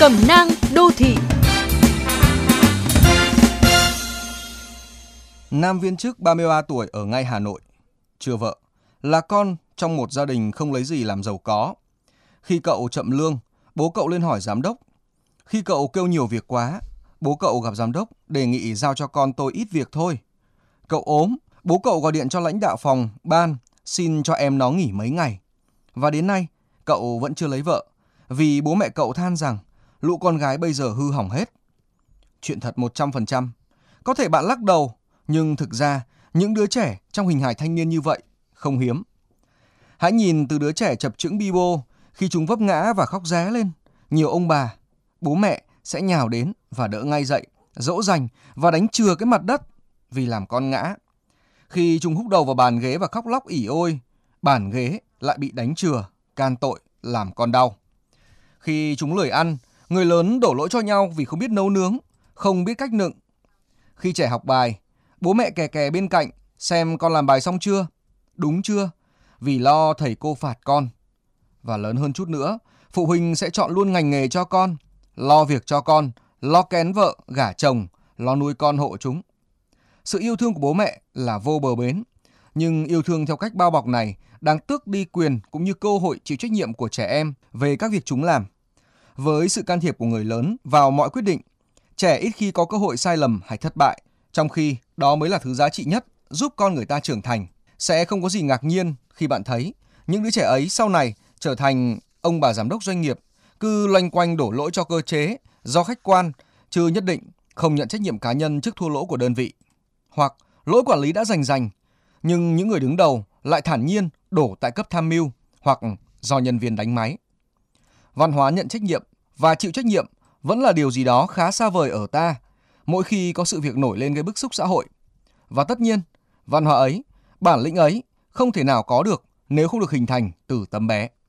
Cẩm nang đô thị Nam viên chức 33 tuổi ở ngay Hà Nội, chưa vợ, là con trong một gia đình không lấy gì làm giàu có. Khi cậu chậm lương, bố cậu lên hỏi giám đốc. Khi cậu kêu nhiều việc quá, bố cậu gặp giám đốc đề nghị giao cho con tôi ít việc thôi. Cậu ốm, bố cậu gọi điện cho lãnh đạo phòng, ban, xin cho em nó nghỉ mấy ngày. Và đến nay, cậu vẫn chưa lấy vợ, vì bố mẹ cậu than rằng lũ con gái bây giờ hư hỏng hết. Chuyện thật 100%. Có thể bạn lắc đầu, nhưng thực ra những đứa trẻ trong hình hài thanh niên như vậy không hiếm. Hãy nhìn từ đứa trẻ chập chững bi bô khi chúng vấp ngã và khóc ré lên. Nhiều ông bà, bố mẹ sẽ nhào đến và đỡ ngay dậy, dỗ dành và đánh chừa cái mặt đất vì làm con ngã. Khi chúng húc đầu vào bàn ghế và khóc lóc ỉ ôi, bàn ghế lại bị đánh chừa, can tội, làm con đau. Khi chúng lười ăn, người lớn đổ lỗi cho nhau vì không biết nấu nướng, không biết cách nựng. Khi trẻ học bài, bố mẹ kè kè bên cạnh xem con làm bài xong chưa, đúng chưa, vì lo thầy cô phạt con. Và lớn hơn chút nữa, phụ huynh sẽ chọn luôn ngành nghề cho con, lo việc cho con, lo kén vợ, gả chồng, lo nuôi con hộ chúng. Sự yêu thương của bố mẹ là vô bờ bến, nhưng yêu thương theo cách bao bọc này đang tước đi quyền cũng như cơ hội chịu trách nhiệm của trẻ em về các việc chúng làm. Với sự can thiệp của người lớn vào mọi quyết định, trẻ ít khi có cơ hội sai lầm hay thất bại, trong khi đó mới là thứ giá trị nhất giúp con người ta trưởng thành. Sẽ không có gì ngạc nhiên khi bạn thấy những đứa trẻ ấy sau này trở thành ông bà giám đốc doanh nghiệp, cứ loanh quanh đổ lỗi cho cơ chế do khách quan, chứ nhất định không nhận trách nhiệm cá nhân trước thua lỗ của đơn vị. Hoặc lỗi quản lý đã rành rành, nhưng những người đứng đầu lại thản nhiên đổ tại cấp tham mưu hoặc do nhân viên đánh máy. Văn hóa nhận trách nhiệm và chịu trách nhiệm vẫn là điều gì đó khá xa vời ở ta mỗi khi có sự việc nổi lên gây bức xúc xã hội. Và tất nhiên, văn hóa ấy, bản lĩnh ấy không thể nào có được nếu không được hình thành từ tấm bé.